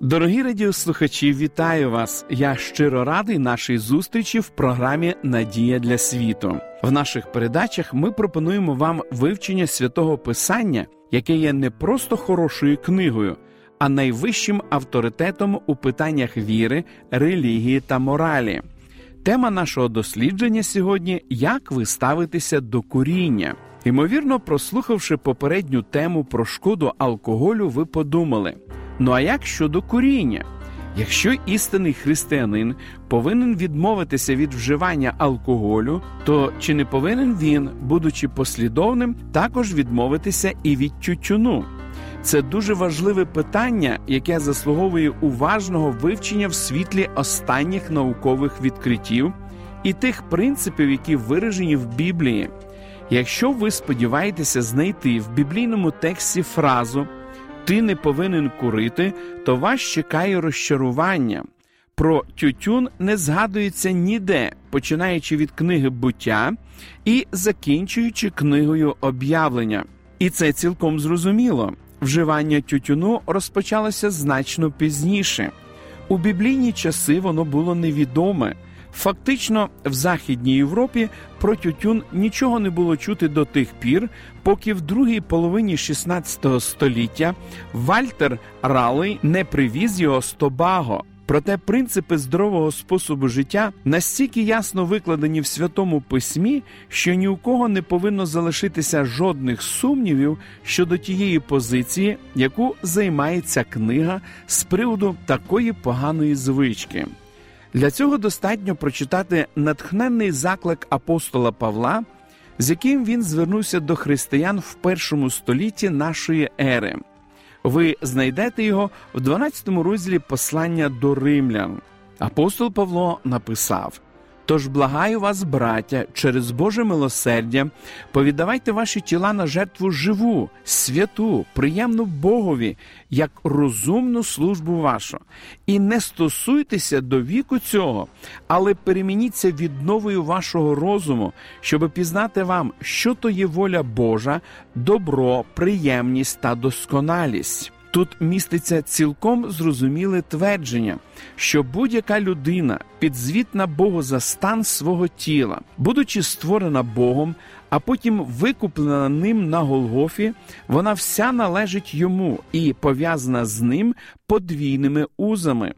Дорогі радіослухачі, вітаю вас! Я щиро радий нашій зустрічі в програмі Надія для світу. В наших передачах ми пропонуємо вам вивчення святого Писання, яке є не просто хорошою книгою, а найвищим авторитетом у питаннях віри, релігії та моралі. Тема нашого дослідження сьогодні як ви ставитеся до куріння. Ймовірно, прослухавши попередню тему про шкоду алкоголю, ви подумали. Ну а як щодо куріння? Якщо істинний християнин повинен відмовитися від вживання алкоголю, то чи не повинен він, будучи послідовним, також відмовитися і від тютюну? Це дуже важливе питання, яке заслуговує уважного вивчення в світлі останніх наукових відкриттів і тих принципів, які виражені в Біблії. Якщо ви сподіваєтеся знайти в біблійному тексті фразу ти не повинен курити, то вас чекає розчарування. Про тютюн не згадується ніде, починаючи від книги буття і закінчуючи книгою об'явлення. І це цілком зрозуміло. Вживання тютюну розпочалося значно пізніше. У біблійні часи воно було невідоме. Фактично, в Західній Європі про тютюн нічого не було чути до тих пір, поки в другій половині 16 століття Вальтер Ралей не привіз його з Тобаго. Проте принципи здорового способу життя настільки ясно викладені в святому письмі, що ні у кого не повинно залишитися жодних сумнівів щодо тієї позиції, яку займає ця книга з приводу такої поганої звички. Для цього достатньо прочитати натхненний заклик апостола Павла, з яким він звернувся до християн в першому столітті нашої ери. Ви знайдете його в 12 розділі послання до римлян. Апостол Павло написав. Тож благаю вас, браття, через Боже милосердя, повідавайте ваші тіла на жертву живу, святу, приємну Богові, як розумну службу вашу, і не стосуйтеся до віку цього, але перемініться відновою вашого розуму, щоб пізнати вам, що то є воля Божа, добро, приємність та досконалість. Тут міститься цілком зрозуміле твердження, що будь-яка людина підзвітна Богу за стан свого тіла, будучи створена Богом, а потім викуплена ним на Голгофі, вона вся належить йому і пов'язана з ним подвійними узами.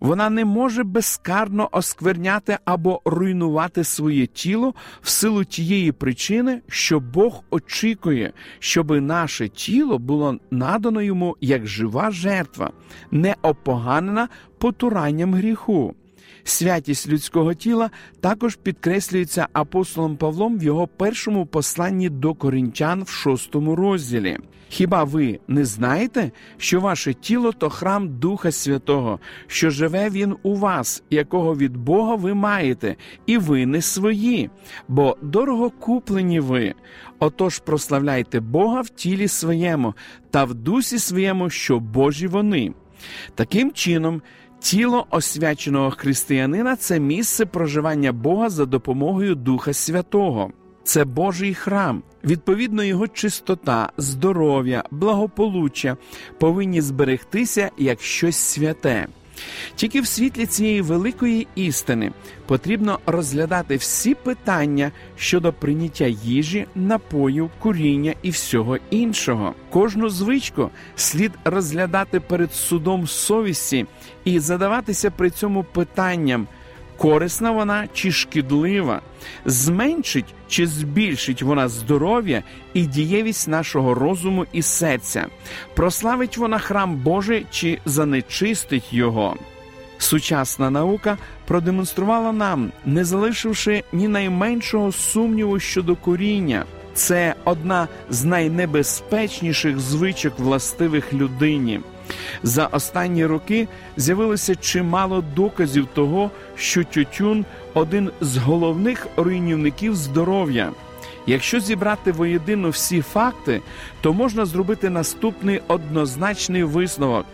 Вона не може безкарно оскверняти або руйнувати своє тіло в силу тієї причини, що Бог очікує, щоб наше тіло було надано йому як жива жертва, не опоганена потуранням гріху. Святість людського тіла також підкреслюється апостолом Павлом в його першому посланні до коринтян в шостому розділі. Хіба ви не знаєте, що ваше тіло то храм Духа Святого, що живе він у вас, якого від Бога ви маєте, і ви не свої, бо дорого куплені ви. Отож прославляйте Бога в тілі своєму та в дусі своєму, що Божі вони. Таким чином. Тіло освяченого християнина це місце проживання Бога за допомогою Духа Святого. Це Божий храм. Відповідно, його чистота, здоров'я, благополуччя повинні зберегтися як щось святе. Тільки в світлі цієї великої істини потрібно розглядати всі питання щодо прийняття їжі, напою, куріння і всього іншого. Кожну звичку слід розглядати перед судом совісті і задаватися при цьому питанням. Корисна вона чи шкідлива, зменшить чи збільшить вона здоров'я і дієвість нашого розуму і серця, прославить вона храм Божий чи занечистить його. Сучасна наука продемонструвала нам, не залишивши ні найменшого сумніву щодо коріння. Це одна з найнебезпечніших звичок властивих людині. За останні роки з'явилося чимало доказів того, що тютюн один з головних руйнівників здоров'я. Якщо зібрати воєдино всі факти, то можна зробити наступний однозначний висновок: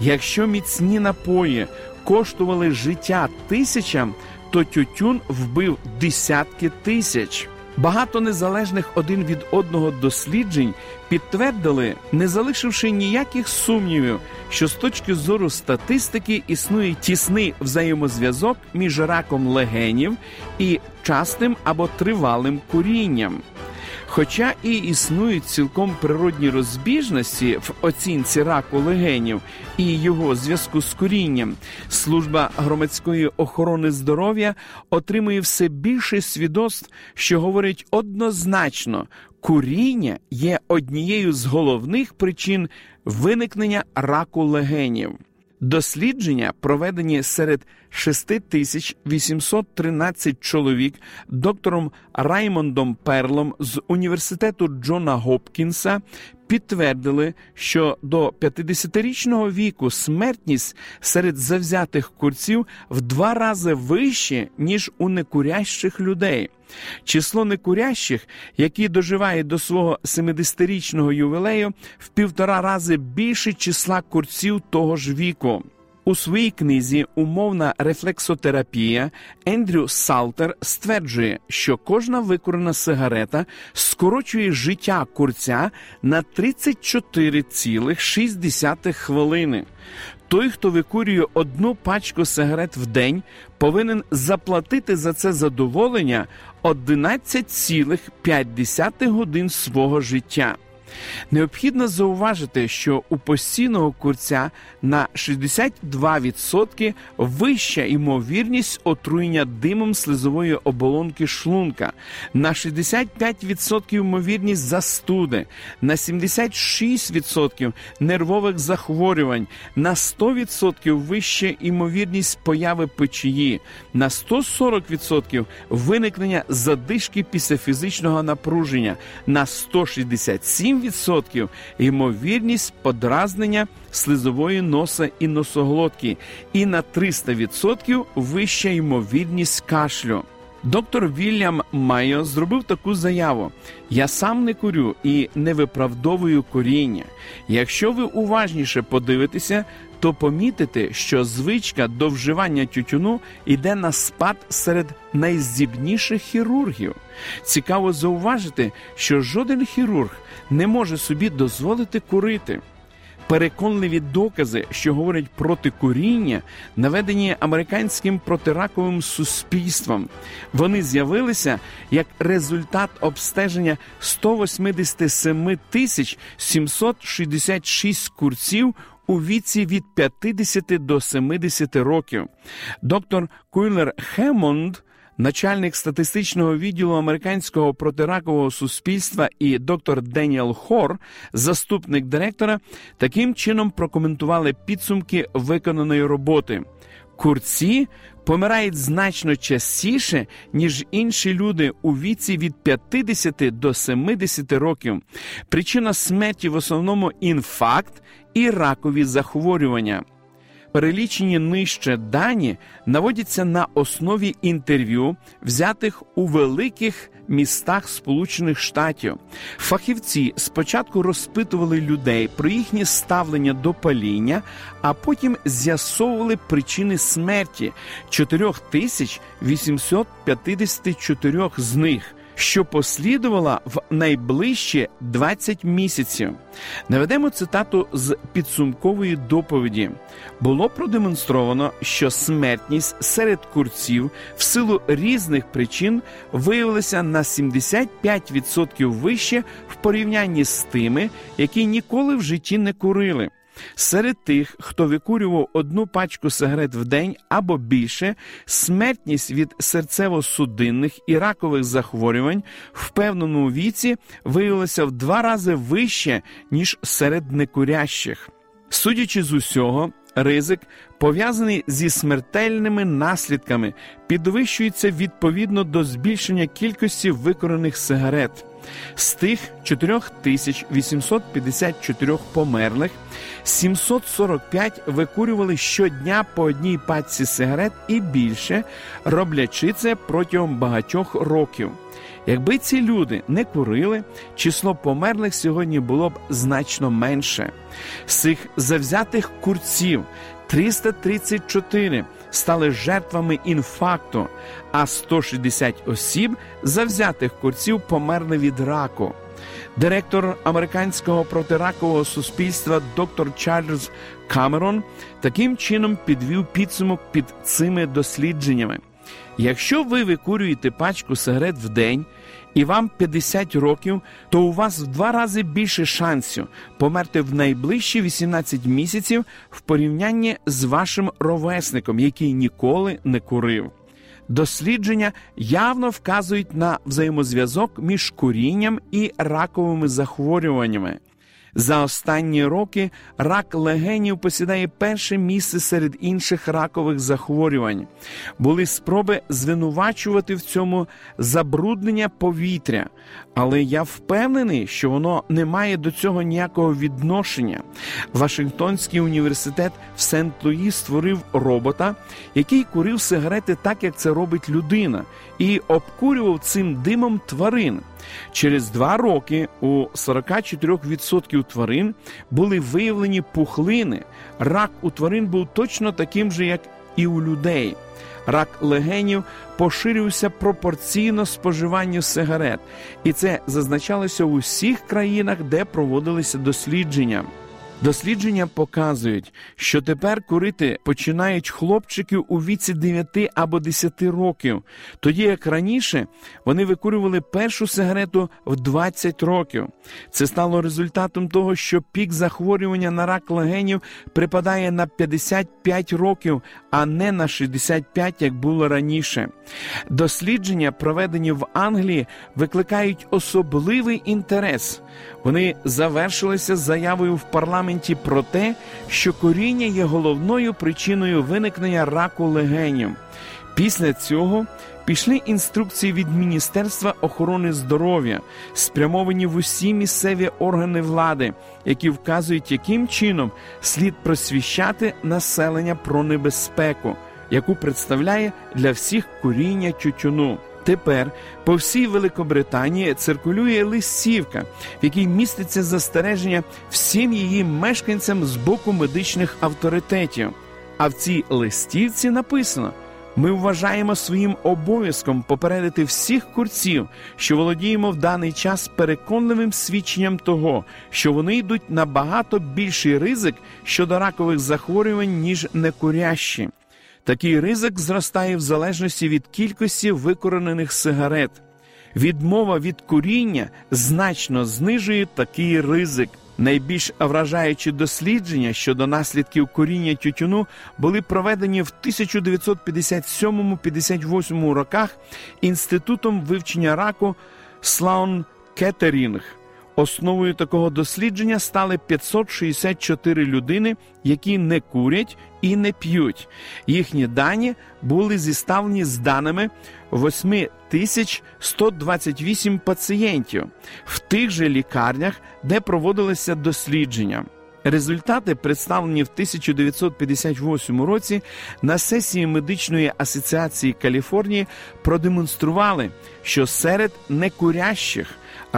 якщо міцні напої коштували життя тисячам, то тютюн вбив десятки тисяч. Багато незалежних один від одного досліджень підтвердили, не залишивши ніяких сумнівів, що з точки зору статистики існує тісний взаємозв'язок між раком легенів і частим або тривалим курінням. Хоча і існують цілком природні розбіжності в оцінці раку легенів і його зв'язку з курінням, служба громадської охорони здоров'я отримує все більше свідоцтв, що говорить однозначно, куріння є однією з головних причин виникнення раку легенів. Дослідження, проведені серед 6813 чоловік доктором Раймондом Перлом з університету Джона Гопкінса, підтвердили, що до 50-річного віку смертність серед завзятих курців в два рази вище, ніж у некурящих людей. Число некурящих, які доживають до свого 70-річного ювілею, в півтора рази більше числа курців того ж віку. У своїй книзі Умовна рефлексотерапія Ендрю Салтер стверджує, що кожна викурена сигарета скорочує життя курця на 34,6 хвилини. Той, хто викурює одну пачку сигарет в день, повинен заплатити за це задоволення 11,5 годин свого життя. Необхідно зауважити, що у постійного курця на 62% вища ймовірність отруєння димом слизової оболонки шлунка, на 65% ймовірність застуди, на 76% нервових захворювань, на 100% вища ймовірність появи печії, на 140% виникнення задишки після фізичного напруження, на 167% 7% ймовірність подразнення слизової носа і носоглотки, і на 300% вища ймовірність кашлю. Доктор Вільям Майо зробив таку заяву: я сам не курю і не виправдовую коріння. Якщо ви уважніше подивитеся, то помітите, що звичка до вживання тютюну йде на спад серед найздібніших хірургів. Цікаво зауважити, що жоден хірург не може собі дозволити курити. Переконливі докази, що говорять проти куріння, наведені американським протираковим суспільством. Вони з'явилися як результат обстеження 187 тисяч 766 курців у віці від 50 до 70 років. Доктор Куйлер Хемонд начальник статистичного відділу американського протиракового суспільства і доктор Деніел Хор, заступник директора, таким чином прокоментували підсумки виконаної роботи. Курці помирають значно частіше, ніж інші люди у віці від 50 до 70 років. Причина смерті в основному інфаркт і ракові захворювання перелічені нижче дані наводяться на основі інтерв'ю, взятих у великих містах Сполучених Штатів. Фахівці спочатку розпитували людей про їхнє ставлення до паління, а потім з'ясовували причини смерті 4854 з них що послідувала в найближчі 20 місяців. Наведемо цитату з підсумкової доповіді. Було продемонстровано, що смертність серед курців в силу різних причин виявилася на 75% вище в порівнянні з тими, які ніколи в житті не курили. Серед тих, хто викурював одну пачку сигарет в день або більше, смертність від серцево-судинних і ракових захворювань в певному віці виявилася в два рази вище, ніж серед некурящих. Судячи з усього, ризик, пов'язаний зі смертельними наслідками, підвищується відповідно до збільшення кількості викорених сигарет. З тих 4854 померлих 745 викурювали щодня по одній пачці сигарет і більше, роблячи це протягом багатьох років. Якби ці люди не курили, число померлих сьогодні було б значно менше. З цих завзятих курців 334 стали жертвами інфаркту, а 160 осіб завзятих курців померли від раку. Директор американського протиракового суспільства доктор Чарльз Камерон таким чином підвів підсумок під цими дослідженнями. Якщо ви викурюєте пачку сигарет в день і вам 50 років, то у вас в два рази більше шансів померти в найближчі 18 місяців в порівнянні з вашим ровесником, який ніколи не курив. Дослідження явно вказують на взаємозв'язок між курінням і раковими захворюваннями. За останні роки рак легенів посідає перше місце серед інших ракових захворювань. Були спроби звинувачувати в цьому забруднення повітря, але я впевнений, що воно не має до цього ніякого відношення. Вашингтонський університет в Сент-Луї створив робота, який курив сигарети так, як це робить людина, і обкурював цим димом тварин. Через два роки у 44% тварин були виявлені пухлини. Рак у тварин був точно таким же, як і у людей. Рак легенів поширювався пропорційно споживанню сигарет, і це зазначалося в усіх країнах, де проводилися дослідження. Дослідження показують, що тепер курити починають хлопчики у віці 9 або 10 років, тоді як раніше вони викурювали першу сигарету в 20 років. Це стало результатом того, що пік захворювання на рак легенів припадає на 55 років, а не на 65, як було раніше. Дослідження, проведені в Англії, викликають особливий інтерес. Вони завершилися заявою в парламенті про те, що коріння є головною причиною виникнення раку легенів. Після цього пішли інструкції від Міністерства охорони здоров'я, спрямовані в усі місцеві органи влади, які вказують, яким чином слід просвіщати населення про небезпеку, яку представляє для всіх куріння тютюну. Тепер по всій Великобританії циркулює листівка, в якій міститься застереження всім її мешканцям з боку медичних авторитетів. А в цій листівці написано: ми вважаємо своїм обов'язком попередити всіх курців, що володіємо в даний час переконливим свідченням того, що вони йдуть на багато більший ризик щодо ракових захворювань, ніж некурящі. Такий ризик зростає в залежності від кількості викоренених сигарет. Відмова від куріння значно знижує такий ризик. Найбільш вражаючі дослідження щодо наслідків куріння тютюну були проведені в 1957-58 роках інститутом вивчення раку Слаун Кеттерінг. Основою такого дослідження стали 564 людини, які не курять і не п'ють. Їхні дані були зіставлені з даними 8128 пацієнтів в тих же лікарнях, де проводилися дослідження. Результати, представлені в 1958 році на сесії медичної асоціації Каліфорнії, продемонстрували, що серед некурящих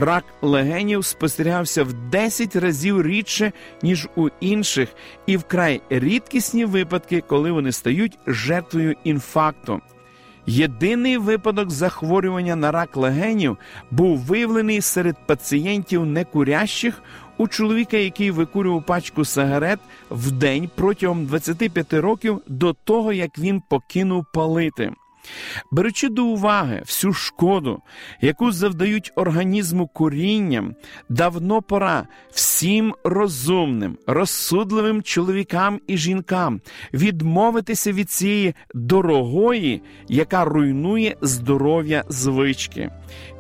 рак легенів спостерігався в 10 разів рідше, ніж у інших, і вкрай рідкісні випадки, коли вони стають жертвою інфаркту. Єдиний випадок захворювання на рак легенів був виявлений серед пацієнтів некурящих у чоловіка, який викурював пачку сигарет в день протягом 25 років до того, як він покинув палити. Беручи до уваги всю шкоду, яку завдають організму корінням, давно пора всім розумним, розсудливим чоловікам і жінкам відмовитися від цієї дорогої, яка руйнує здоров'я звички.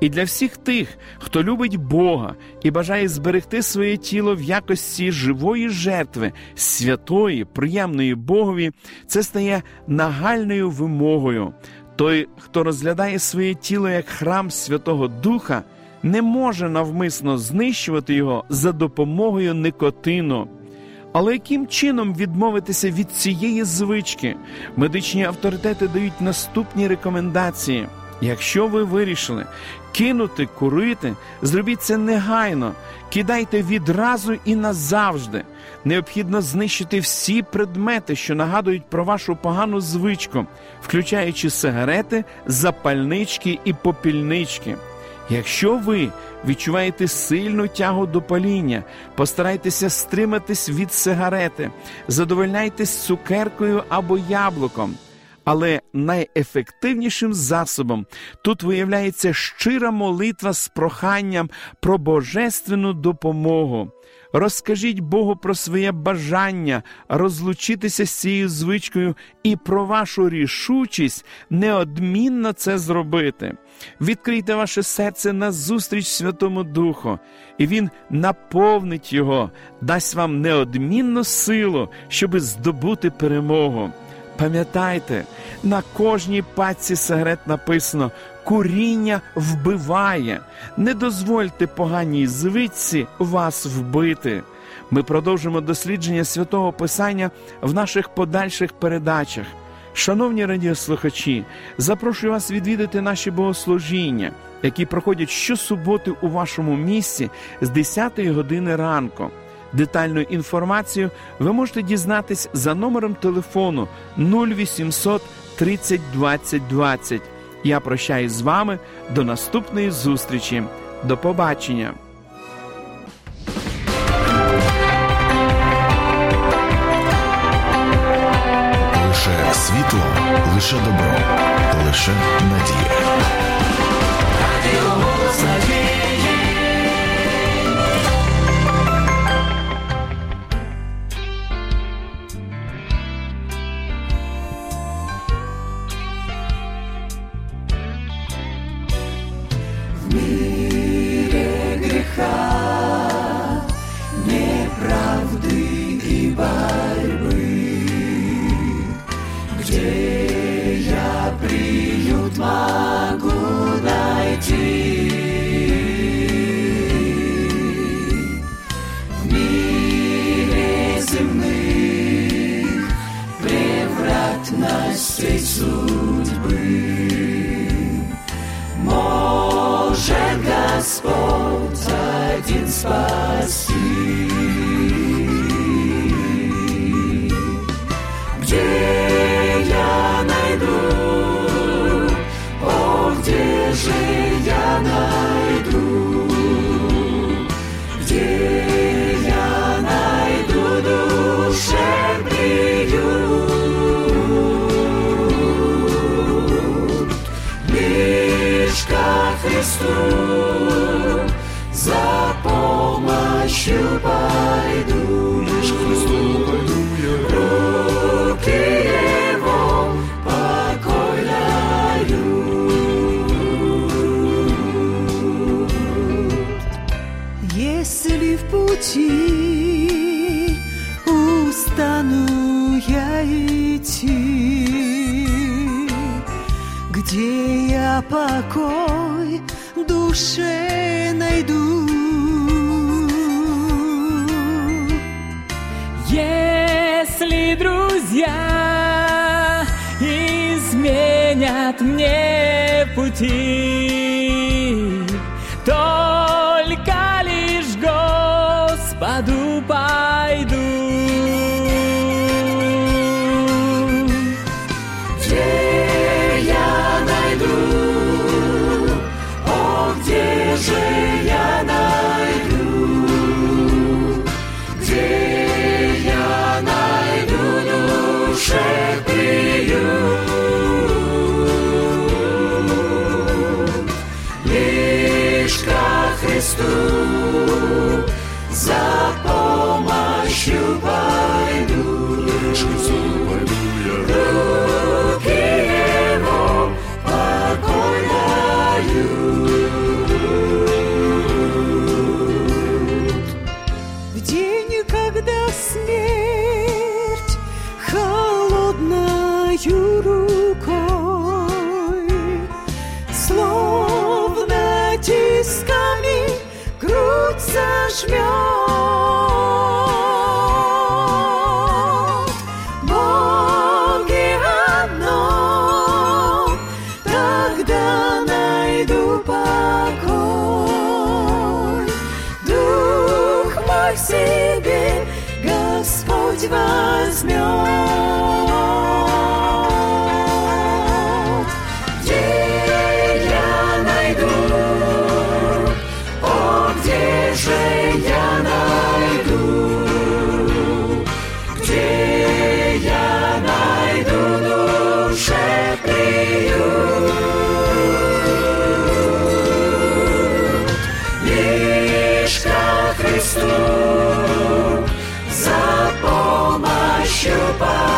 І для всіх тих, хто любить Бога і бажає зберегти своє тіло в якості живої жертви, святої, приємної Богові, це стає нагальною вимогою. Той, хто розглядає своє тіло як храм Святого Духа, не може навмисно знищувати його за допомогою никотину. Але яким чином відмовитися від цієї звички? Медичні авторитети дають наступні рекомендації. Якщо ви вирішили кинути курити, зробіть це негайно, кидайте відразу і назавжди. Необхідно знищити всі предмети, що нагадують про вашу погану звичку, включаючи сигарети, запальнички і попільнички. Якщо ви відчуваєте сильну тягу до паління, постарайтеся стриматись від сигарети, задовольняйтесь цукеркою або яблуком. Але найефективнішим засобом тут виявляється щира молитва з проханням про божественну допомогу. Розкажіть Богу про своє бажання розлучитися з цією звичкою і про вашу рішучість неодмінно це зробити. Відкрийте ваше серце на зустріч Святому Духу, і Він наповнить його, дасть вам неодмінну силу, щоби здобути перемогу. Пам'ятайте, на кожній пачці сигарет написано куріння вбиває. Не дозвольте поганій звичці вас вбити. Ми продовжимо дослідження святого Писання в наших подальших передачах. Шановні радіослухачі, запрошую вас відвідати наші богослужіння, які проходять щосуботи у вашому місці з 10 години ранку. Детальну інформацію ви можете дізнатись за номером телефону 0800 30 20 20. Я прощаюсь з вами до наступної зустрічі. До побачення. Лише світло, лише добро, лише надія. spot. Если в пути устану я идти, где я покой душе найду? Если друзья изменят мне пути, одною рукой, словно тисками грудь зажмет. Bye.